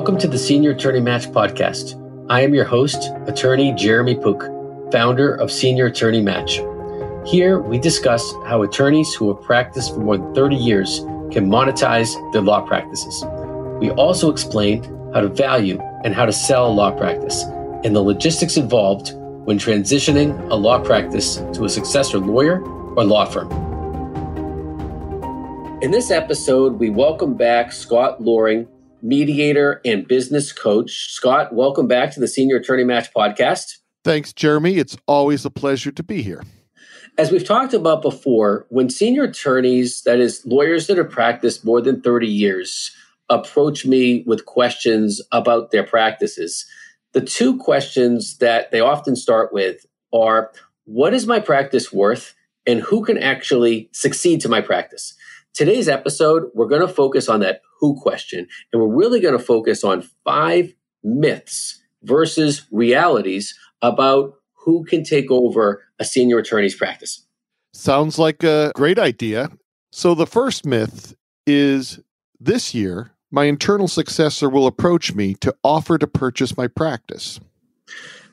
Welcome to the Senior Attorney Match podcast. I am your host, attorney Jeremy Pook, founder of Senior Attorney Match. Here, we discuss how attorneys who have practiced for more than 30 years can monetize their law practices. We also explain how to value and how to sell a law practice and the logistics involved when transitioning a law practice to a successor lawyer or law firm. In this episode, we welcome back Scott Loring, mediator and business coach. Scott, welcome back to the Senior Attorney Match podcast. Thanks, Jeremy. It's always a pleasure to be here. As we've talked about before, when senior attorneys, that is, lawyers that have practiced more than 30 years, approach me with questions about their practices, the two questions that they often start with are what is my practice worth and who can actually succeed to my practice? Today's episode, we're going to focus on that who question, and we're really going to focus on five myths versus realities about who can take over a senior attorney's practice. Sounds like a great idea. So, the first myth is this year, my internal successor will approach me to offer to purchase my practice.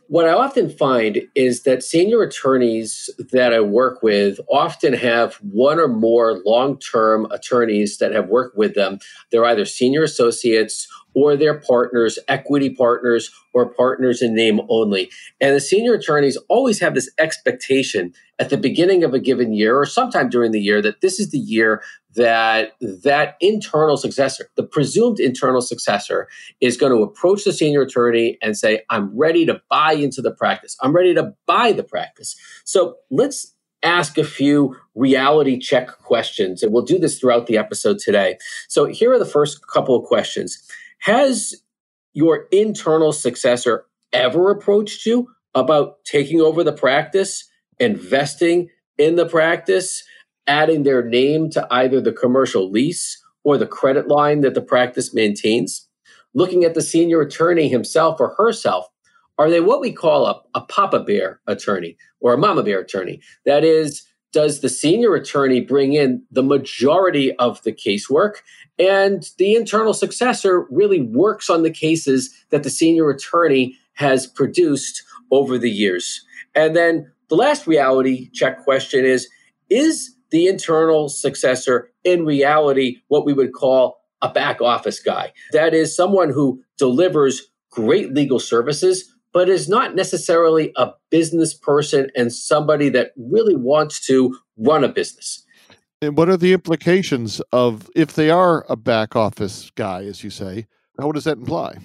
What I often find is that senior attorneys that I work with often have one or more long term attorneys that have worked with them. They're either senior associates or they're partners, equity partners, or partners in name only. And the senior attorneys always have this expectation at the beginning of a given year or sometime during the year that this is the year that that internal successor, the presumed internal successor, is going to approach the senior attorney and say, I'm ready to buy into the practice. I'm ready to buy the practice. So let's ask a few reality check questions, and we'll do this throughout the episode today. So here are the first couple of questions. Has your internal successor ever approached you about taking over the practice, investing in the practice? Adding their name to either the commercial lease or the credit line that the practice maintains. Looking at the senior attorney himself or herself, are they what we call a, a papa bear attorney or a mama bear attorney? That is, does the senior attorney bring in the majority of the casework and the internal successor really works on the cases that the senior attorney has produced over the years? And then the last reality check question is Is the internal successor in reality what we would call a back office guy. That is someone who delivers great legal services, but is not necessarily a business person and somebody that really wants to run a business. And what are the implications of if they are a back office guy, as you say? How does that imply?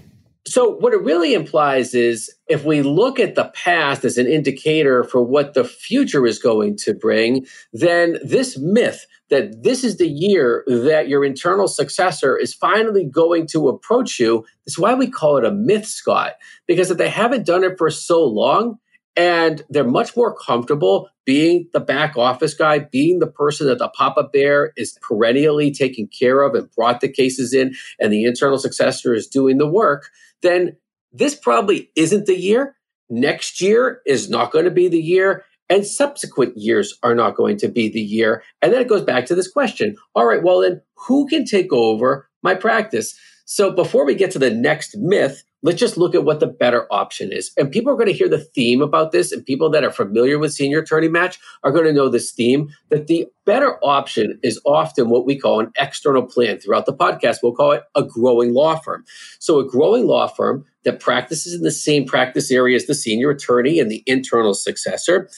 So, what it really implies is if we look at the past as an indicator for what the future is going to bring, then this myth that this is the year that your internal successor is finally going to approach you is why we call it a myth, Scott. Because if they haven't done it for so long, and they're much more comfortable being the back office guy, being the person that the Papa Bear is perennially taking care of and brought the cases in, and the internal successor is doing the work then this probably isn't the year. Next year is not going to be the year. And subsequent years are not going to be the year. And then it goes back to this question. All right, well, then who can take over my practice? So before we get to the next myth, let's just look at what the better option is. And people are going to hear the theme about this, and people that are familiar with senior attorney match are going to know this theme that the better option is often what we call an external plan. Throughout the podcast, we'll call it a growing law firm. So, a growing law firm that practices in the same practice area as the senior attorney and the internal successor.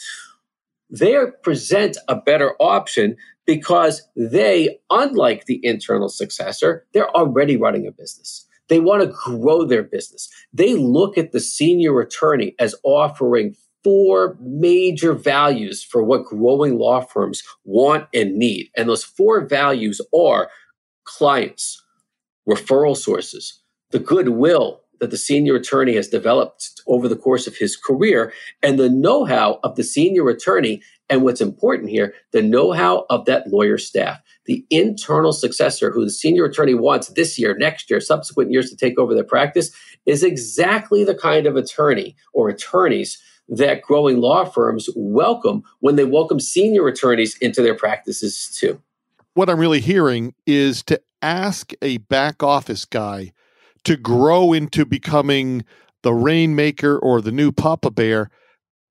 They present a better option because they, unlike the internal successor, they're already running a business. They want to grow their business. They look at the senior attorney as offering four major values for what growing law firms want and need. And those four values are clients, referral sources, the goodwill that the senior attorney has developed over the course of his career, and the know how of the senior attorney. And what's important here, the know how of that lawyer staff the internal successor who the senior attorney wants this year, next year, subsequent years to take over their practice is exactly the kind of attorney or attorneys that growing law firms welcome when they welcome senior attorneys into their practices too. What I'm really hearing is to ask a back office guy to grow into becoming the rainmaker or the new Papa Bear,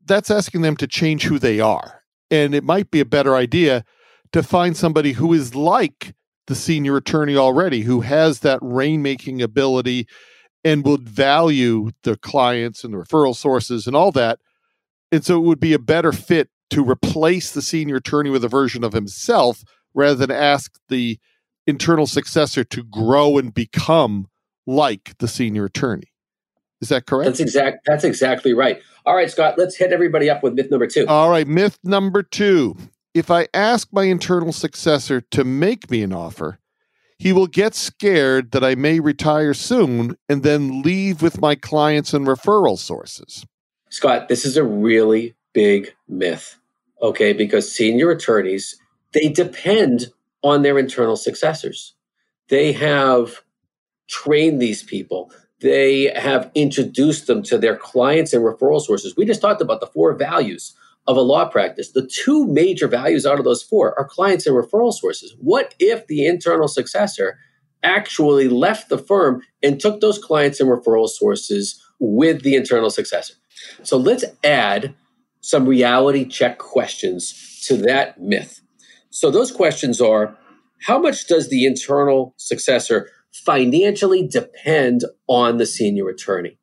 that's asking them to change who they are. And it might be a better idea to find somebody who is like the senior attorney already, who has that rainmaking ability and would value the clients and the referral sources and all that. And so it would be a better fit to replace the senior attorney with a version of himself rather than ask the internal successor to grow and become like the senior attorney. Is that correct? That's exact. That's exactly right. All right, Scott. Let's hit everybody up with myth number two. All right, myth number two. If I ask my internal successor to make me an offer, he will get scared that I may retire soon and then leave with my clients and referral sources. Scott, this is a really big myth. Okay, because senior attorneys, they depend on their internal successors. They have trained these people they have introduced them to their clients and referral sources. We just talked about the four values of a law practice. The two major values out of those four are clients and referral sources. What if the internal successor actually left the firm and took those clients and referral sources with the internal successor? So let's add some reality check questions to that myth. So those questions are how much does the internal successor financially depend on the senior attorney?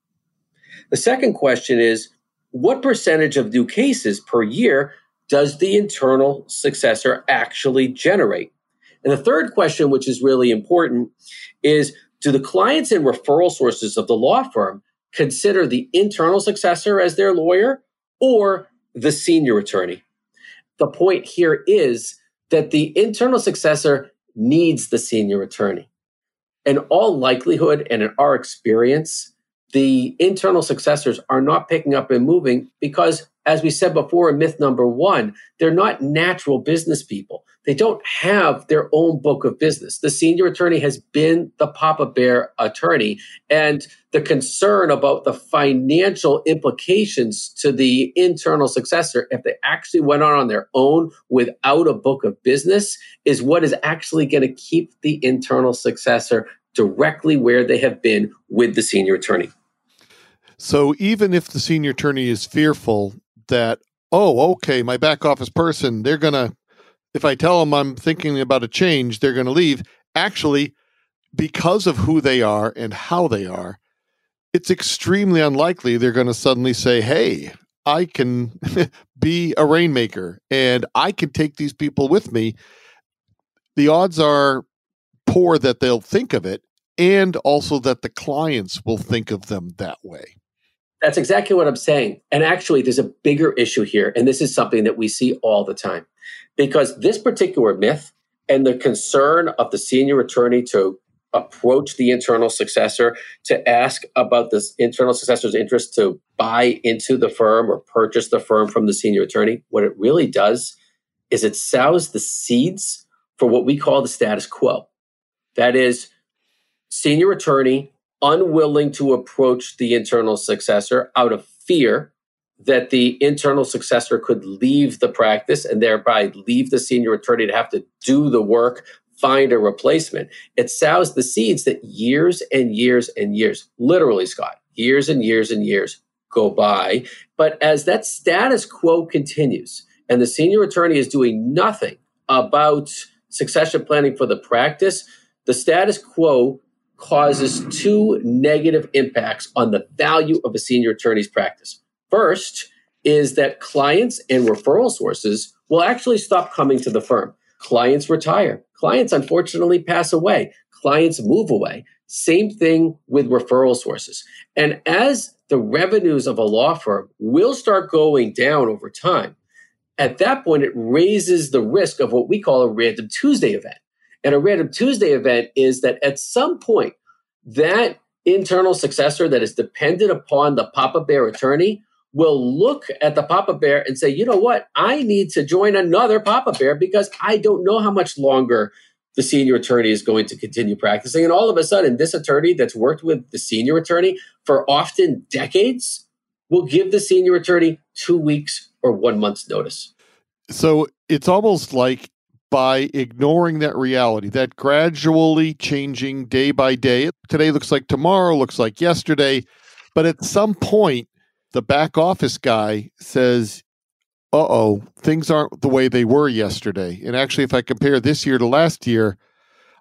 The second question is what percentage of new cases per year does the internal successor actually generate? And the third question, which is really important, is do the clients and referral sources of the law firm consider the internal successor as their lawyer or the senior attorney? The point here is that the internal successor needs the senior attorney in all likelihood and in our experience, the internal successors are not picking up and moving because, as we said before in myth number one, they're not natural business people. They don't have their own book of business. The senior attorney has been the Papa Bear attorney. And the concern about the financial implications to the internal successor, if they actually went on on their own without a book of business, is what is actually going to keep the internal successor directly where they have been with the senior attorney. So even if the senior attorney is fearful that, oh, okay, my back office person, they're going to, if I tell them I'm thinking about a change, they're going to leave. Actually, because of who they are and how they are, it's extremely unlikely they're going to suddenly say, hey, I can be a rainmaker and I can take these people with me. The odds are poor that they'll think of it and also that the clients will think of them that way. That's exactly what I'm saying. And actually, there's a bigger issue here. And this is something that we see all the time because this particular myth and the concern of the senior attorney to approach the internal successor to ask about this internal successor's interest to buy into the firm or purchase the firm from the senior attorney, what it really does is it sows the seeds for what we call the status quo. That is, senior attorney unwilling to approach the internal successor out of fear that the internal successor could leave the practice and thereby leave the senior attorney to have to do the work, find a replacement. It sows the seeds that years and years and years, literally, Scott, years and years and years go by. But as that status quo continues and the senior attorney is doing nothing about succession planning for the practice, the status quo causes two negative impacts on the value of a senior attorney's practice. First is that clients and referral sources will actually stop coming to the firm. Clients retire. Clients unfortunately pass away. Clients move away. Same thing with referral sources. And as the revenues of a law firm will start going down over time, at that point, it raises the risk of what we call a random Tuesday event. And a random Tuesday event is that at some point, that internal successor that is dependent upon the Papa Bear attorney will look at the Papa Bear and say, you know what? I need to join another Papa Bear because I don't know how much longer the senior attorney is going to continue practicing. And all of a sudden, this attorney that's worked with the senior attorney for often decades will give the senior attorney two weeks or one month's notice. So it's almost like by ignoring that reality, that gradually changing day by day. Today looks like tomorrow, looks like yesterday. But at some point, the back office guy says, uh oh, things aren't the way they were yesterday. And actually, if I compare this year to last year,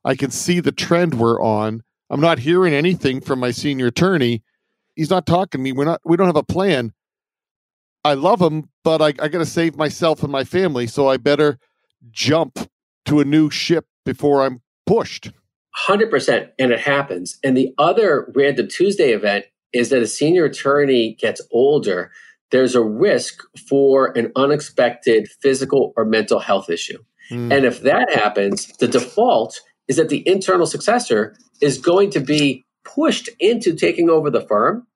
I can see the trend we're on. I'm not hearing anything from my senior attorney. He's not talking to me. We're not, we don't have a plan. I love him, but I, I got to save myself and my family. So I better jump to a new ship before I'm pushed. 100%. And it happens. And the other Random Tuesday event is that a senior attorney gets older, there's a risk for an unexpected physical or mental health issue. Mm. And if that happens, the default is that the internal successor is going to be pushed into taking over the firm.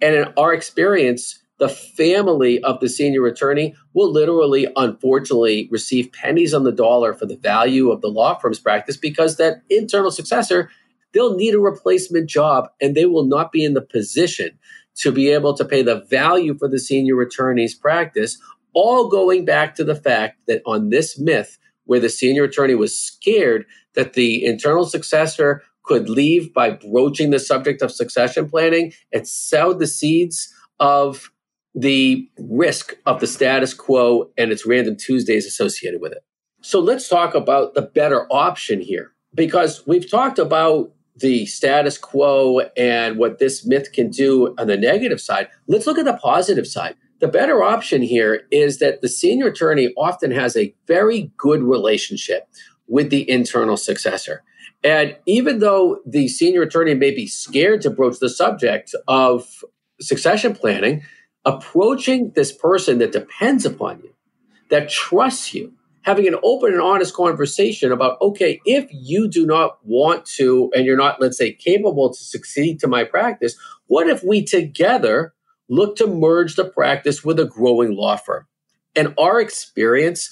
And in our experience, the family of the senior attorney will literally, unfortunately, receive pennies on the dollar for the value of the law firm's practice because that internal successor, they'll need a replacement job and they will not be in the position to be able to pay the value for the senior attorney's practice, all going back to the fact that on this myth, where the senior attorney was scared that the internal successor could leave by broaching the subject of succession planning, it sowed the seeds of the risk of the status quo and its random Tuesdays associated with it. So let's talk about the better option here because we've talked about the status quo and what this myth can do on the negative side. Let's look at the positive side. The better option here is that the senior attorney often has a very good relationship with the internal successor. And even though the senior attorney may be scared to broach the subject of succession planning, approaching this person that depends upon you, that trusts you, having an open and honest conversation about, okay, if you do not want to, and you're not, let's say, capable to succeed to my practice, what if we together look to merge the practice with a growing law firm? In our experience,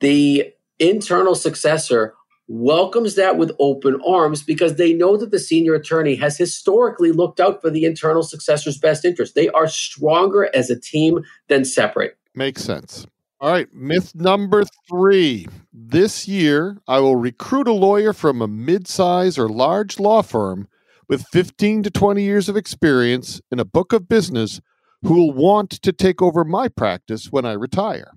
the internal successor welcomes that with open arms because they know that the senior attorney has historically looked out for the internal successor's best interest. They are stronger as a team than separate. Makes sense. All right, myth number three. This year, I will recruit a lawyer from a mid-size or large law firm with 15 to 20 years of experience in a book of business who will want to take over my practice when I retire.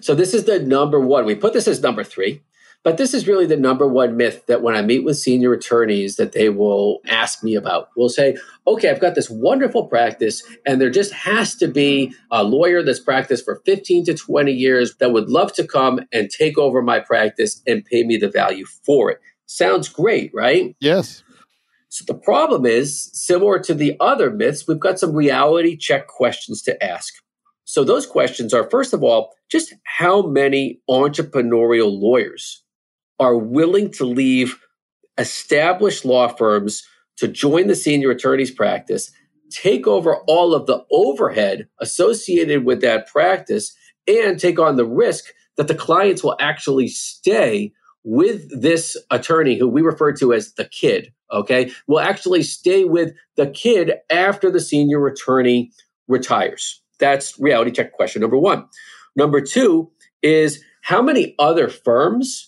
So, this is the number one. We put this as number three but this is really the number one myth that when I meet with senior attorneys that they will ask me about. We'll say, okay, I've got this wonderful practice, and there just has to be a lawyer that's practiced for 15 to 20 years that would love to come and take over my practice and pay me the value for it. Sounds great, right? Yes. So the problem is, similar to the other myths, we've got some reality check questions to ask. So those questions are first of all, just how many entrepreneurial lawyers are willing to leave established law firms to join the senior attorney's practice, take over all of the overhead associated with that practice, and take on the risk that the clients will actually stay with this attorney who we refer to as the kid, okay, will actually stay with the kid after the senior attorney retires. That's reality check question number one. Number two is how many other firms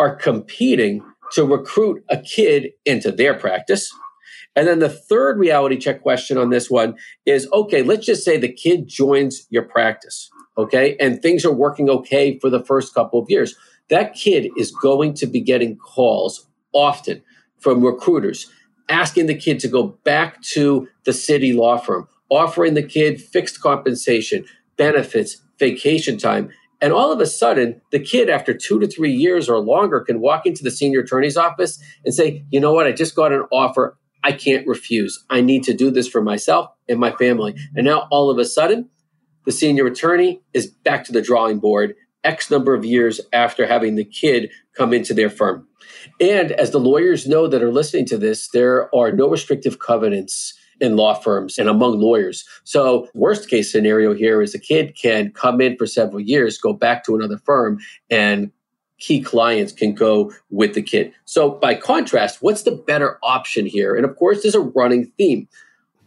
are competing to recruit a kid into their practice. And then the third reality check question on this one is okay, let's just say the kid joins your practice, okay, and things are working okay for the first couple of years. That kid is going to be getting calls often from recruiters asking the kid to go back to the city law firm, offering the kid fixed compensation, benefits, vacation time. And all of a sudden, the kid, after two to three years or longer, can walk into the senior attorney's office and say, you know what, I just got an offer. I can't refuse. I need to do this for myself and my family. And now all of a sudden, the senior attorney is back to the drawing board X number of years after having the kid come into their firm. And as the lawyers know that are listening to this, there are no restrictive covenants in law firms and among lawyers. So, worst case scenario here is a kid can come in for several years, go back to another firm, and key clients can go with the kid. So, by contrast, what's the better option here? And of course, there's a running theme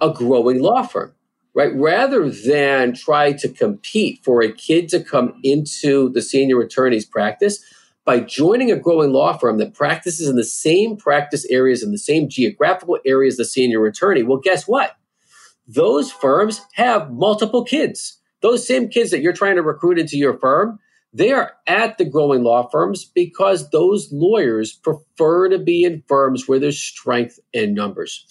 a growing law firm. right? Rather than try to compete for a kid to come into the senior attorney's practice, by joining a growing law firm that practices in the same practice areas in the same geographical areas the senior attorney, well, guess what? Those firms have multiple kids. Those same kids that you're trying to recruit into your firm, they are at the growing law firms because those lawyers prefer to be in firms where there's strength in numbers.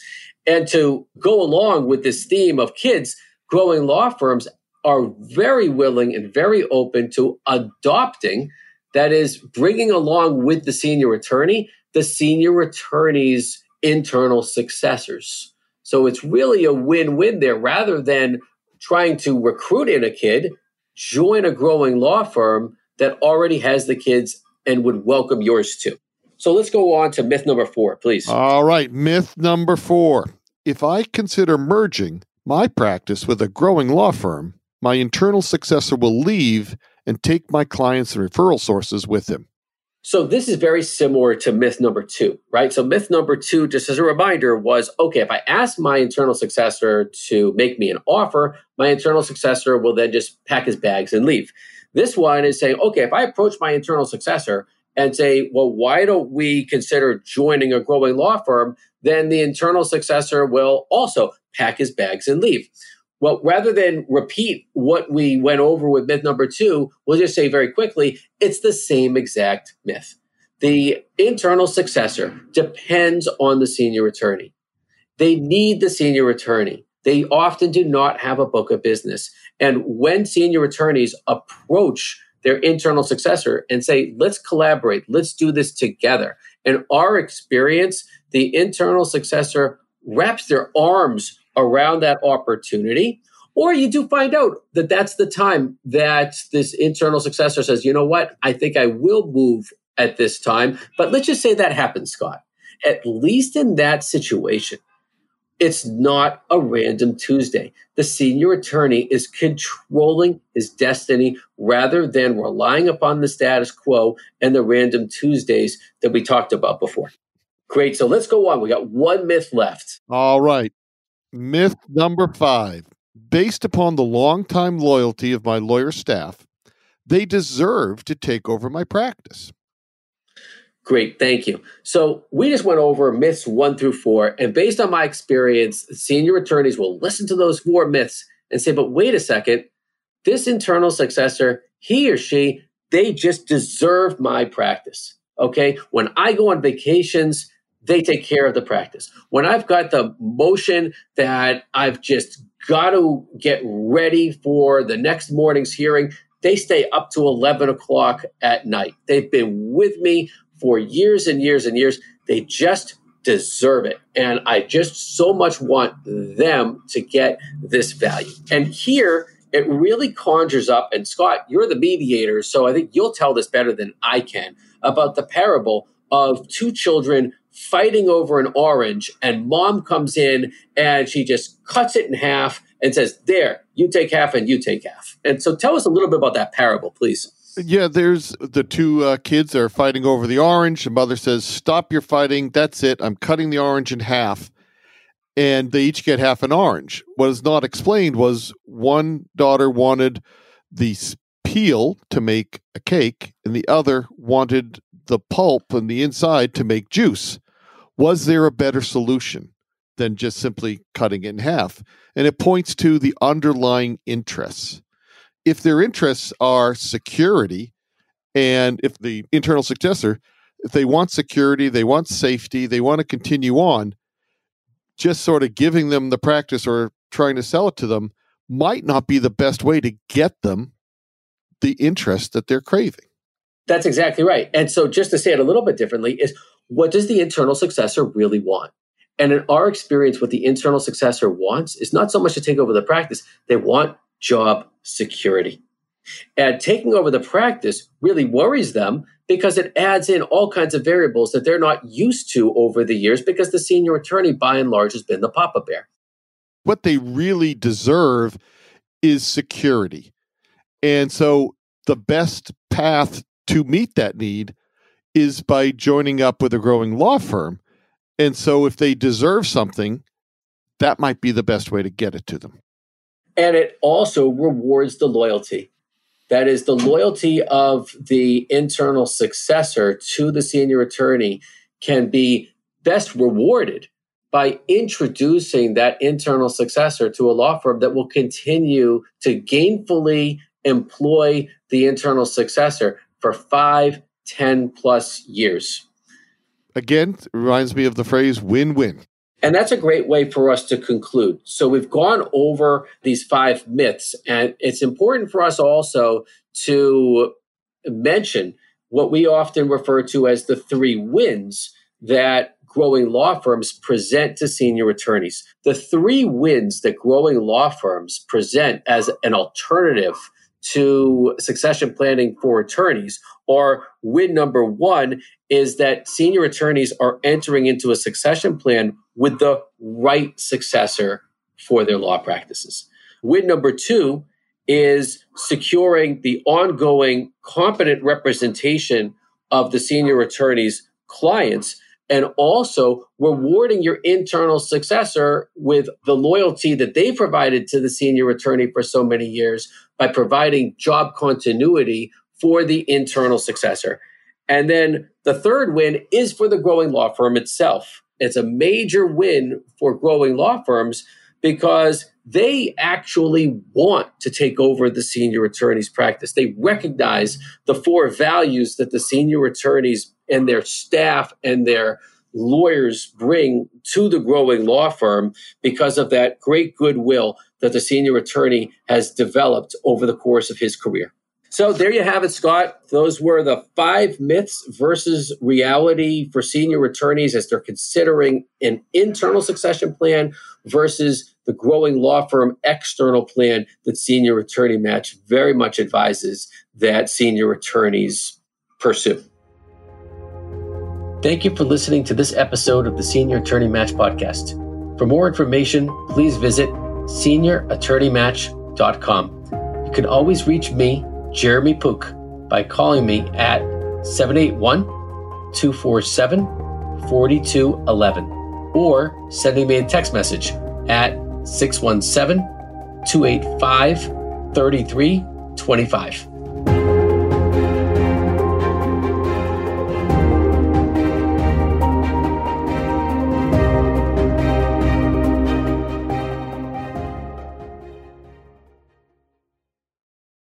And to go along with this theme of kids, growing law firms are very willing and very open to adopting, that is, bringing along with the senior attorney, the senior attorney's internal successors. So it's really a win win there rather than trying to recruit in a kid join a growing law firm that already has the kids and would welcome yours too. So let's go on to myth number four, please. All right. Myth number four. If I consider merging my practice with a growing law firm, my internal successor will leave and take my clients and referral sources with him. So this is very similar to myth number two, right? So myth number two, just as a reminder, was okay, if I ask my internal successor to make me an offer, my internal successor will then just pack his bags and leave. This one is saying, okay, if I approach my internal successor and say, well, why don't we consider joining a growing law firm? Then the internal successor will also pack his bags and leave. Well, rather than repeat what we went over with myth number two, we'll just say very quickly it's the same exact myth. The internal successor depends on the senior attorney. They need the senior attorney. They often do not have a book of business. And when senior attorneys approach their internal successor and say, let's collaborate, let's do this together. In our experience, the internal successor wraps their arms around that opportunity. Or you do find out that that's the time that this internal successor says, you know what, I think I will move at this time. But let's just say that happens, Scott. At least in that situation, it's not a random Tuesday. The senior attorney is controlling his destiny rather than relying upon the status quo and the random Tuesdays that we talked about before. Great. So let's go on. We got one myth left. All right. Myth number five. Based upon the longtime loyalty of my lawyer staff, they deserve to take over my practice. Great, thank you. So we just went over myths one through four, and based on my experience, senior attorneys will listen to those four myths and say, but wait a second, this internal successor, he or she, they just deserve my practice. Okay. When I go on vacations, they take care of the practice. When I've got the motion that I've just got to get ready for the next morning's hearing, they stay up to 11 o'clock at night. They've been with me for years and years and years. They just deserve it. And I just so much want them to get this value. And here, it really conjures up, and Scott, you're the mediator, so I think you'll tell this better than I can about the parable of two children fighting over an orange, and mom comes in and she just cuts it in half and says, There, you take half and you take half. And so tell us a little bit about that parable, please. Yeah, there's the two uh, kids are fighting over the orange. The mother says, Stop your fighting. That's it. I'm cutting the orange in half. And they each get half an orange. What is not explained was one daughter wanted the peel to make a cake, and the other wanted the pulp and the inside to make juice. Was there a better solution than just simply cutting it in half? And it points to the underlying interests. If their interests are security, and if the internal successor, if they want security, they want safety, they want to continue on, just sort of giving them the practice or trying to sell it to them might not be the best way to get them the interest that they're craving. That's exactly right. And so, just to say it a little bit differently, is what does the internal successor really want? And in our experience, what the internal successor wants is not so much to take over the practice, they want job security. And taking over the practice really worries them because it adds in all kinds of variables that they're not used to over the years because the senior attorney, by and large, has been the papa bear. What they really deserve is security. And so the best path to meet that need is by joining up with a growing law firm. And so if they deserve something, that might be the best way to get it to them. And it also rewards the loyalty. That is, the loyalty of the internal successor to the senior attorney can be best rewarded by introducing that internal successor to a law firm that will continue to gainfully employ the internal successor for five, ten plus years. Again, reminds me of the phrase win win. And that's a great way for us to conclude. So we've gone over these five myths, and it's important for us also to mention what we often refer to as the three wins that growing law firms present to senior attorneys. The three wins that growing law firms present as an alternative to succession planning for attorneys or win number one is that senior attorneys are entering into a succession plan with the right successor for their law practices. Win number two is securing the ongoing competent representation of the senior attorney's clients and also rewarding your internal successor with the loyalty that they provided to the senior attorney for so many years by providing job continuity for the internal successor. And then the third win is for the growing law firm itself. It's a major win for growing law firms because they actually want to take over the senior attorney's practice. They recognize the four values that the senior attorneys and their staff and their lawyers bring to the growing law firm because of that great goodwill that the senior attorney has developed over the course of his career. So there you have it, Scott. Those were the five myths versus reality for senior attorneys as they're considering an internal succession plan versus the growing law firm external plan that Senior Attorney Match very much advises that senior attorneys pursue. Thank you for listening to this episode of the Senior Attorney Match podcast. For more information, please visit seniorattorneymatch.com. You can always reach me, Jeremy Pook, by calling me at 781 247 4211 or sending me a text message at 617 285 3325.